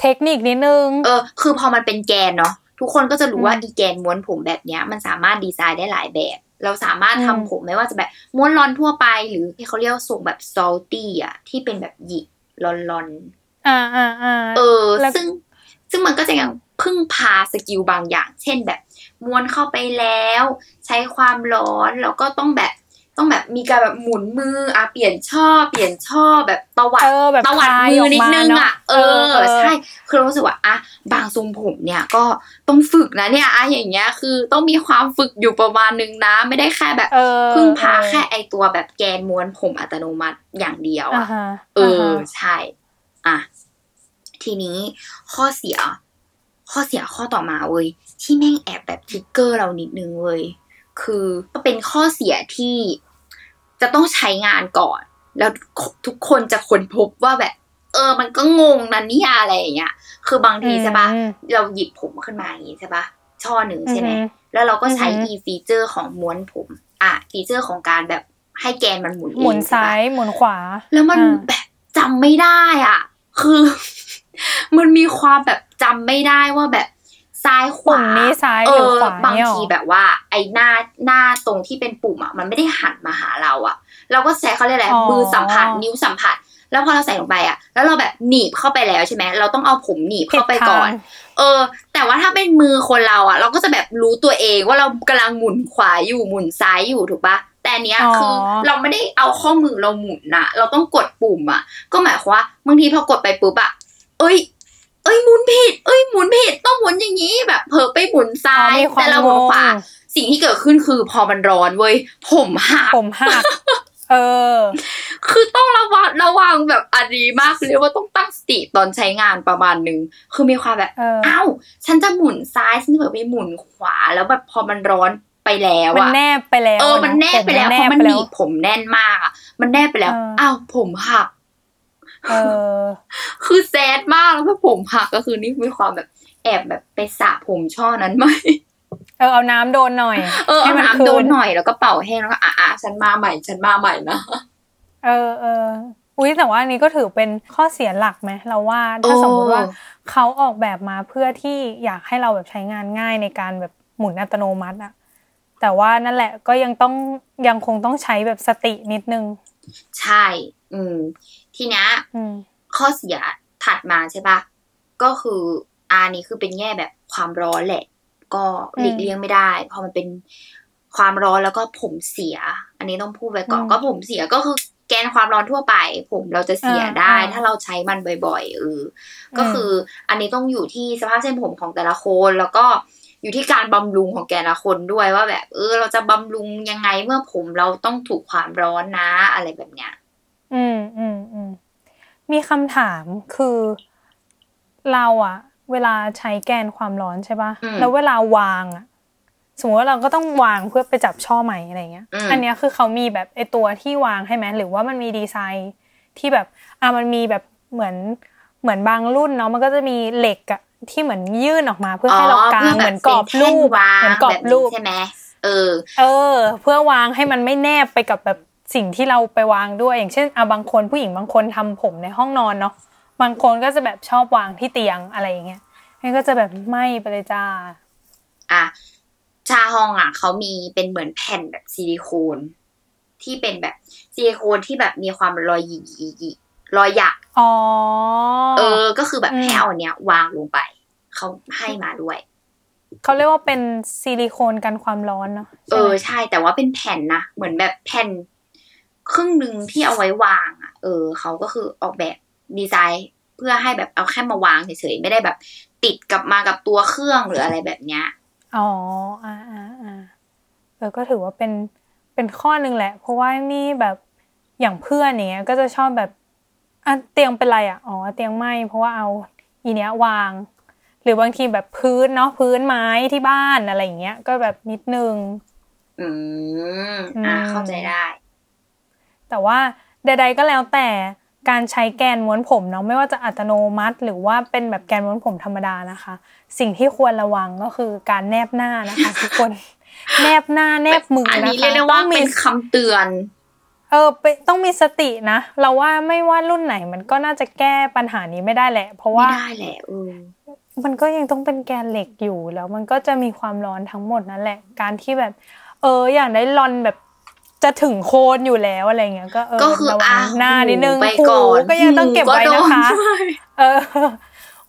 เทคนิคนิดนึง เออ คือพอมันเป็นแกนเนาะทุกคนก็จะรู้ว่าอืมอีแกนม้วนผมแบบเนี้ย มันสามารถดีไซน์ได้หลายแบบ เราสามารถอืมทำผมไม่ว่าจะแบบม้วนลอนทั่วไป หรือที่เขาเรียกว่าทรงแบบ salty อะ ที่เป็นแบบหยิกลอนๆอ่าอ่าอ่าเออแล้วซึ่งซึ่งมันก็จะยังพึ่งพาสกิลบางอย่าง เช่นแบบม้วนเข้าไปแล้ว ใช้ความร้อนแล้วก็ต้องแบบ ต้องแบบมีการแบบหมุนมืออะเปลี่ยนช่อ เปลี่ยนช่อแบบตวัดเออแบบตวัดคลายมือออกนิดมานึงเนอะอะเอเอออเออใช่คือเรารู้สึกว่าอะบางทรงผมเนี่ยก็ต้องฝึกนะเนี่ยอะอย่างเงี้ยคือต้องมีความฝึกอยู่ประมาณนึงนะ ไม่ได้แค่แบบเออพึ่งพาเออแค่ไอตัวแบบแกนม้วนผมอัตโนมัติอย่างเดียวอ่าอะฮะเออฮะใช่อะทีนี้ข้อเสีย ข้อเสียข้อต่อมาเว้ยที่แม่งแอบแบบทริกเกอร์เรานิดนึงเว้ยคือเป็นข้อเสียที่ จะต้องใช้งานก่อน แล้วทุกคนจะค้นพบว่าแบบ เออ มันก็งงนะเนี่ยอะไรอย่างเงี้ย คือบางทีใช่ปะอืมเราหยิบผมขึ้นมาอย่างงี้ใช่ปะช่อหนึ่งใช่ไหมอือฮึแล้วเราก็ใช้อือฮึ e ฟีเจอร์ของม้วนผม อะฟีเจอร์ของการแบบให้แกนมันหมุนเองหมุนใช่ปะซ้ายหมุนขวา แล้วมันอ่าแบบจำไม่ได้อะ คือ มันมีความแบบจำไม่ได้ว่าแบบ ซ้ายขปุ่วามนี้ซ้ายเอหรืออขวาบางเนี่ยหรอทีแบบว่า ไอ้หน้าหน้าตรงที่เป็นปุ่มอะมันไม่ได้หันมาหาเราอะ เราก็ใช้เขาเรียกอะไรอ๋อมือสัมผัสนิ้วสัมผัส แล้วพอเราใส่ลงไปอะ แล้วเราแบบหนีบเข้าไปแล้วใช่ไหมเราต้องเอาผมหนีบเข้าไปก่อนผิดทางเออ แต่ว่าถ้าเป็นมือคนเราอะ เราก็จะแบบรู้ตัวเองว่าเรากำลังหมุนขวาอยู่หมุนซ้ายอยู่ถูกปะแต่อันเนี้ยอ๋อคือเราไม่ได้เอาข้อมือเราหมุนนะเราต้องกดปุ่มอะ ก็หมายความว่าบางทีพอกดไปปุ๊บอะเอ้ย เอ้ยหมุนผิด เอ้ยหมุนผิดต้องหมุนอย่างนี้แบบเผลอไปหมุนซ้าอ๋อยมีความแต่เราหมุนขวางง สิ่งที่เกิดขึ้นคือพอมันร้อนเว้ยผมหักผมหัก เออ คือต้องระวังระวังแบบอันนี้มากเลยว่าต้องตั้งสติตอนใช้งานประมาณนึงคือมีความแบบ เอออ้าวฉันจะหมุนซ้ายฉันเผลอไปหมุนขวาแล้วแบบพอมันร้อนไปแล้วมันอะแนบไปแล้วเออมันแนบไปแล้วผเพราะมันแบหไปนีบผมแน่นมากอะมันแนบไปแล้วเอออ้าวผมหัก เออ คือแซดมากแล้วพอผมหักก็คือนี่มีความแบบแอบแบบไปสระผมช่อนั้นไหมเออเอาน้ำโดนหน่อย เออให้เอามันน้ำโดนคืหน่อยแล้วก็เป่าแห้งแล้วก็อะอะฉันมาใหม่ฉันมาใหม่นะเออเอออุ้ยแต่ว่าอันนี้ก็ถือเป็นข้อเสียหลักไหมเราว่าถ้าโอ้สมมติว่าเขาออกแบบมาเพื่อที่อยากให้เราแบบใช้งานง่ายในการแบบหมุนอัตโนมัติอะแต่ว่านั่นแหละก็ยังต้องยังคงต้องใช้แบบสตินิดนึง ใช่ อืม ทีเนี้ยอืมข้อเสียถัดมาใช่ปะก็คืออันนี้คือเป็นแง่แบบความร้อนแหละ ก็หลีกอืมเลี่ยงไม่ได้ พอมันเป็นความร้อนแล้วก็ผมเสีย อันนี้ต้องพูดไว้ก่อนอืมก็ผมเสียก็คือแกนความร้อนทั่วไป ผมเราจะเสียอ่าได้อ่าถ้าเราใช้มันบ่อยๆเอออก็คือ อันนี้ต้องอยู่ที่สภาพเส้นผมของแต่ละคนแล้วก็อยู่ที่การบำรุงของแต่ละคนด้วยว่าแบบ เออ เราจะบำรุงยังไงเมื่อผมเราต้องถูกความร้อนนะ อะไรแบบเนี้ย อืมอืมอืมมีคำถามคือเราอะเวลาใช้แกนความร้อนใช่ปะอืมแล้วเวลาวางอะสมมติว่าเราก็ต้องวางเพื่อไปจับช่อใหม่อะไรเงี้ยอืมอันเนี้ยคือเขามีแบบไอตัวที่วางให้ไหมหรือว่ามันมีดีไซน์ที่แบบอะมันมีแบบเหมือนเหมือนบางรุ่นเนาะมันก็จะมีเหล็กอะที่เหมือนยื่นออกมาเพื่อให้เรากางพื่เหมือนกรอบรูปอะเหมือนกรอบรูปใช่ไหมเออ เออ เพื่อวางให้มันไม่แนบไปกับแบบ สิ่งที่เราไปวางด้วย อย่างเช่นอะบางคนผู้หญิงบางคนทำผมในห้องนอนเนาะบางคนก็จะแบบชอบวางที่เตียงอะไรอย่างเงี้ยนี่ก็จะแบบไหม่ไปเลยจ้าอะชาฮองอะเขามีเป็นเหมือนแผ่นแบบซิลิโคนที่เป็นแบบซิลิโคนที่แบบมีความรอยหยิกหยิกหยิกรอยหยักอ๋อเออ ก็คือแบบอืมให้เอาอันเนี้ยวางลงไปเขาให้มาด้วยเขาเรียกว่าเป็นซิลิโคนกันความร้อนเนาะเอใช่ไหมอใช่แต่ว่าเป็นแผ่นนะเหมือนแบบแผ่น ครึ่งหนึ่งที่เอาไว้วางอะ เออเขาก็คือออกแบบดีไซน์ เพื่อให้แบบเอาแค่มาวางเฉยๆไม่ได้แบบ ติดกลับมากับตัวเครื่องหรืออะไรแบบเนี้ยอ๋ออ่าอ่าอ่าเออก็ถือว่าเป็นเป็นข้อหนึ่งแหละ เพราะว่านี่แบบอย่างเพื่อนอย่างเงี้ยก็จะชอบแบบอะเตียงเป็นไรอะอ๋อเตียงไหมเพราะว่าเอาอีเนี้ยวาง หรือบางทีแบบพื้นเนาะพื้นไม้ที่บ้านอะไรอย่างเงี้ย ก็แบบนิดนึง อืมอ่าอืมเข้าใจได้ แต่ว่าใด ๆ ก็แล้วแต่การใช้แกนม้วนผมเนาะไม่ว่าจะอัตโนมัติ หรือว่าเป็นแบบแกนม้วนผมธรรมดานะคะ สิ่งที่ควรระวังก็คือการแนบหน้านะคะทุกคนแนบหน้าแนบมืออันนะนี้คะเรียกได้ว่าต้องมีเป็นคำเตือนเออไปต้องมีสตินะ เราว่าไม่ว่ารุ่นไหนมันก็น่าจะแก้ปัญหานี้ไม่ได้แหละ เพราะไม่ว่าได้แหละเออมันก็ยังต้องเป็นแกนเหล็กอยู่แล้วมันก็จะมีความร้อนทั้งหมดนั่นแหละ การที่แบบ เออ อย่างได้รอนแบบ จะถึงโคนอยู่แล้วอะไรเงี้ยก็เออก็คือระวัอะงหน้านิดนึงหูไปหูก่อนก็ยังต้องเก็บไว้หูก็โดนะคะด้วยเออ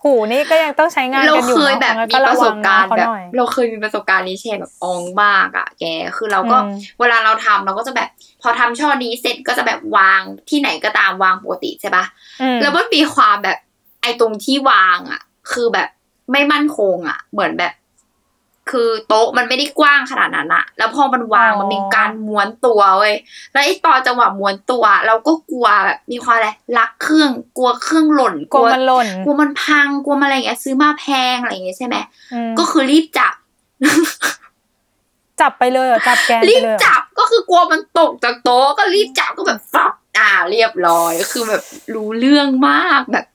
หูนี่ก็ยังต้องใช้งานเรากันอยู่เคยเนาะแบบงั้นมีก็ประสวับงการน้ณ์เขาแบบหน่อยเราเคยมีประสบการณ์นี้แชร์แบบอองมากอะแกคือเราก็อืมเวลาเราทำเราก็จะแบบ พอทำช่อนี้เสร็จก็จะแบบวางที่ไหนก็ตามวางปกติใช่ปะอืมแล้วมันมีความแบบไอ้ตรงที่วางอะคือแบบไม่มั่นคงอะเหมือนแบบ คือโต๊ะมันไม่ได้กว้างขนาดนั้นอะแล้วพอมันวางมันมีการม้วนตัวเว้ย แล้วไอ้ตอนจังหวะม้วนตัว เราก็กลัวแบบมีความอะไรรักเครื่องกลัวเครื่องหล่นกลัวมันหล่นกลัวมันพังกลัวมันอะไรอย่างเงี้ยซื้อมาแพงอะไรอย่างเงี้ยใช่ไหมอืมก็คือรีบจับ จับไปเลยเหรอจับแกนรีไปบเลยเหรอจับก็คือกลัวมันตกจากโต๊ะก็รีบจับก็แบบฟับอ่าเรียบร้อยคือแบบรู้เรื่องมากแบบม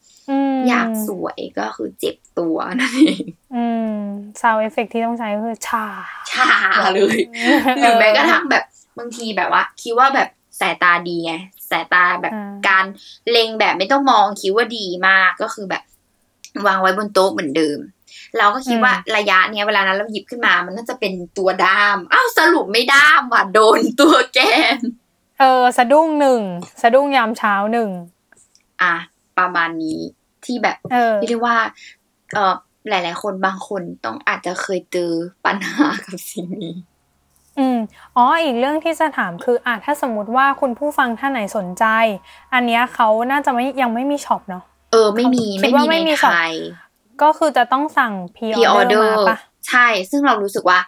อยากสวยก็คือเจ็บตัวนั่นเองอืมซาวเอฟเฟกที่ต้องใช้ก็คือชา ชาเลยหรือแม้กระทั่งแบบบางทีแบบว่า คิดว่าแบบสายตาดีไงสายตาแบบอ่าการเล็งแบบไม่ต้องมองคิดว่าดีมากก็คือแบบ วางไว้บนโต๊ะเหมือนเดิม เราก็คิดว่าระยะเนี้ยเวลานั้นเราหยิบขึ้นมา มันน่าจะเป็นตัวด้าม อ้าวสรุปไม่ด้ามว่ะโดนตัวแกน เออ สะดุ้งหนึ่ง สะดุ้งยามเช้าหนึ่ง อะ ประมาณนี้ ที่แบบเออเรียกว่า เออหลาย ๆ คนบางคนต้องอาจจะเคยเจอปัญหากับสิ่งนี้อืมอ๋ออีกเรื่องที่จะถามคืออะถ้าสมมติว่าคุณผู้ฟังท่านไหนสนใจ อันเนี้ยเขาน่าจะไม่ยังไม่มีช็อปเนาะเออไม่มีคิไม่ดว่ามีไม่ในมีไทสองยก็คือจะต้องสั่งพ r พ r ออออเดเดออร์ร์มาปะใช่ ซึ่งเรารู้สึกว่า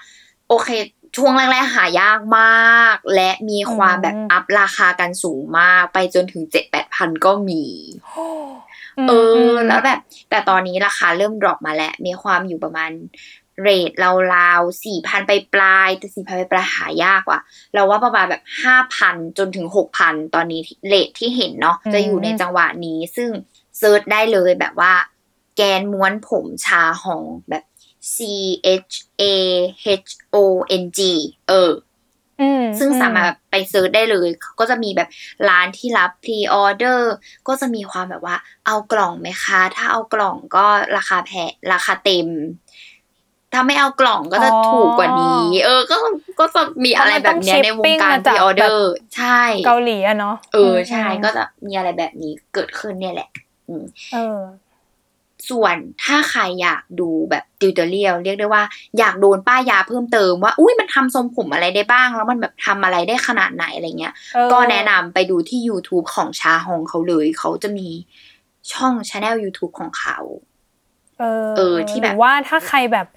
โอเค ช่วงแรกๆหายากมาก และมีความแบบอัพราคากันสูงมาก ไปจนถึงเจ็ดแปด พันก็มี เออ แล้วแบบ แต่ตอนนี้ราคาเริ่ม drop มาแล้ว มีความอยู่ประมาณ rate ราวๆสี่พันไปปลายๆแต่สี่พันไปปลายหายากว่ะ เราว่าประมาณแบบห้าพันจนถึงหกพันตอนนี้ rate ที่เห็นเนาะอืมจะอยู่ในจังหวะนี้ ซึ่ง search ได้เลยแบบว่า แกนม้วนผมชาฮองแบบ C H A H O N G เอออืม ซึ่งสามารถแบบไป search ได้เลยเขาก็จะมีแบบร้านที่รับ pre-order ก็จะมีความแบบว่า เอากล่องไหมคะ ถ้าเอากล่องก็ราคาแพงราคาเต็ม ถ้าไม่เอากล่องก็จะถูกกว่านี้ เออ ก็ก็จะมีอะไรแบบเนี้ยในวงการ pre-order ใช่ เกาหลีอะเนาะเออใช่มก็จะมีอะไรแบบนี้เกิดขึ้นเนี่ยแหละอืมเออ ส่วนถ้าใครอยากดูแบบ tutorial เรียกได้ว่าอยากโดนป้ายยาเพิ่มเติมว่าอุ้ยมันทำทรงผมอะไรได้บ้าง แล้วมันแบบทำอะไรได้ขนาดไหนอะไรเงี้ยเออก็แนะนำไปดูที่ YouTube ของชาฮองเขาเลย เขาจะมีช่องช anel YouTube ของเขา เออเออที่แบบหรือว่าถ้าใครแบบ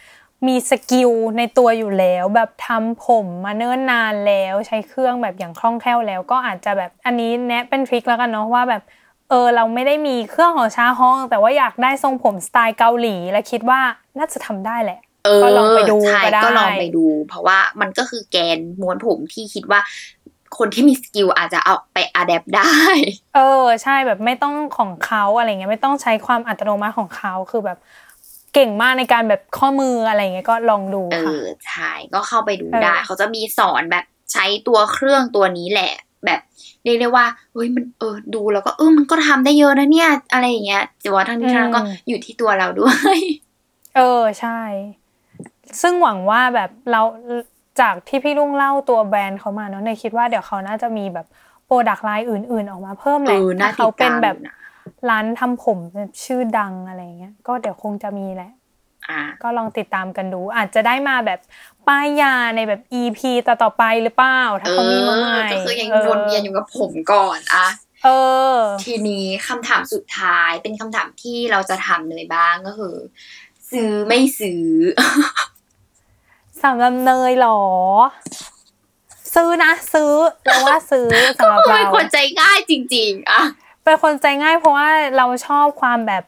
มีสกิลในตัวอยู่แล้ว แบบทำผมมาเนิ่นนานแล้วใช้เครื่องแบบอย่างคล่องแคล่วแล้ว ก็อาจจะแบบอันนี้แนะเป็นทริคแล้วกันเนาะว่าแบบ เออเราไม่ได้มีเครื่องของชาห้อง แต่ว่าอยากได้ทรงผมสไตล์เกาหลี และคิดว่าน่าจะทำได้แหละเออก็ลองไปดูใช่ก็ได้ก็ลองไปดู เพราะว่ามันก็คือแกนม้วนผมที่คิดว่า คนที่มี skill อาจจะเอาไป adapt ได้ เออ ใช่แบบไม่ต้องของเขาอะไรเงี้ยไม่ต้องใช้ความอัตโนมัติของเขาคือแบบเก่งมากในการแบบข้อมืออะไรเงี้ยก็ลองดูเอค่ะอใช่ก็เข้าไปดูเออได้ เขาจะมีสอนแบบใช้ตัวเครื่องตัวนี้แหละ แบบเรียกได้ว่าเฮ้ยมันเออดูแล้วก็เออมันก็ทำได้เยอะนะเนี่ย อะไรอย่างเงี้ยแต่ว่าทั้งนี้ทั้งนั้นก็อยู่ที่ตัวเราด้วย เออใช่ ซึ่งหวังว่าแบบเราจากที่พี่ลุงเล่าตัวแบรนด์เขามาเนาะเนยคิดว่าเดี๋ยวเขาน่าจะมีแบบ product line อื่น ๆ ออกมาเพิ่มแหละเออน่าถ้าเขาเป็นติดตามแบบอยู่นะร้านทำผมชื่อดังอะไรเงี้ย ก็เดี๋ยวคงจะมีแหละอ่าก็ลองติดตามกันดู อาจจะได้มาแบบ ป้ายยาในแบบ EP ต่อๆไปหรือเปล่าถ้าเอเขามีมาใหม่อก็คือยังวนเวียนอยู่กับผมก่อนอะเออ ทีนี้คำถามสุดท้ายเป็นคำถามที่เราจะถามเนยบ้างก็คือ ซื้อไม่ซื้อสำหรับเนยเหรอ ซื้อนะ ซื้อเราว่าซื้อสำหรับเป็เรานคนใจง่ายจริง ๆอะเป็นคนใจง่ายเพราะว่าเราชอบความแบบ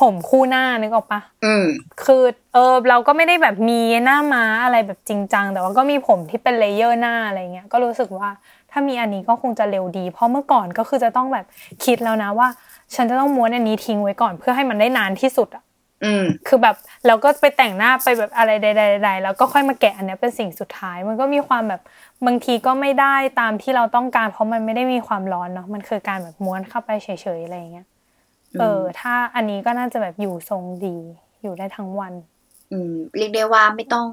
ผมคู่หน้านึกออกปะอืมคือเออเราก็ไม่ได้แบบมีหน้าม้าอะไรแบบจริงจังแต่ว่าก็มีผมที่เป็น layer หน้าอะไรเงี้ยก็รู้สึกว่าถ้ามีอันนี้ก็คงจะเร็วดี เพราะเมื่อก่อนก็คือจะต้องแบบคิดแล้วนะว่า ฉันจะต้องม้วนอันนี้ทิ้งไว้ก่อนเพื่อให้มันได้นานที่สุดอะอืมคือแบบเราก็ไปแต่งหน้าไปแบบอะไรใดๆๆแล้วก็ค่อยมาแกะอันเนี้ยเป็นสิ่งสุดท้าย มันก็มีความแบบบางทีก็ไม่ได้ตามที่เราต้องการ เพราะมันไม่ได้มีความร้อนเนาะมันคือการแบบม้วนเข้าไปเฉยๆอะไรอย่างเงี้ย เออ ถ้าอันนี้ก็น่าจะแบบอยู่ทรงดี อยู่ได้ทั้งวันอืมเรียกได้ว่าไม่ต้อง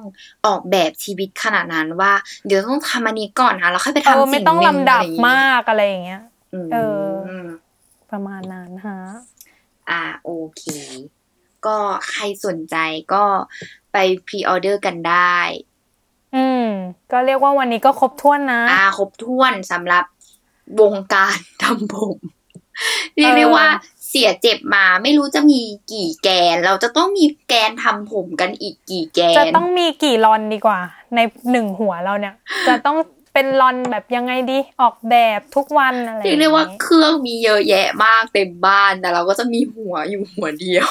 ออกแบบชีวิตขนาดนั้นว่า เดี๋ยวต้องทำอันนี้ก่อนนะแล้วค่อยไปเออทำไม่สิ่งต้องหนึ่งลำดับอะไรอย่างงี้มากอะไรอย่างเงี้ยมเออ ประมาณนั้นฮะอ่าโอเค ก็ใครสนใจก็ไป pre-order กันได้ อืม ก็เรียกว่าวันนี้ก็ครบถ้วนนะ อ่า ครบถ้วนสำหรับวงการทำผม เรียกได้ว่าเสียเจ็บมาไม่รู้จะมีกี่แกน เราจะต้องมีแกนทำผมกันอีกกี่แกน จะต้องมีกี่ลอนดีกว่า ในหนึ่งหัวเราเนี่ย จะต้องเป็นรอนแบบยังไงดีออกแบบทุกวันอะไรอเรียย่ากงได้เงี้ว่าเครื่องมีเยอะแยะมากเต็มบ้านแต่เราก็จะมีหัวอยู่หัวเดียว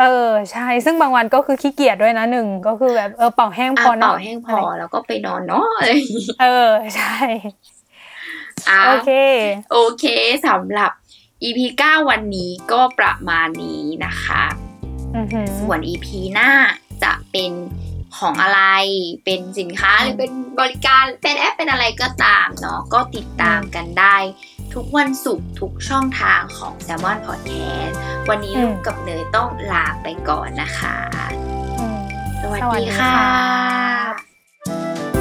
เออใช่ซึ่งบางวันก็คือขี้เกียจด้วยนะหนึ่งก็คือแบบเออเป่าแห้งพอะอเนาะเป่าแห้งพอแล้วก็ไปนอนเนาะอะไรอย่างงี้เออใช่อะโอเค โอเคสำหรับ EP 9 วันนี้ก็ประมาณนี้นะคะอือหือส่วน EP หน้าจะเป็นของอะไร เป็นสินค้าหรือเป็นบริการ เป็นแอปเป็นอะไรก็ตามเนาะ ก็ติดตามกันได้ ทุกวันศุกร์ทุกช่องทางของ Salmon Podcast วันนี้ลูกกับเนยต้องลาไปก่อนนะคะอืมสวัสสวัสดีดีค่ะค่ะ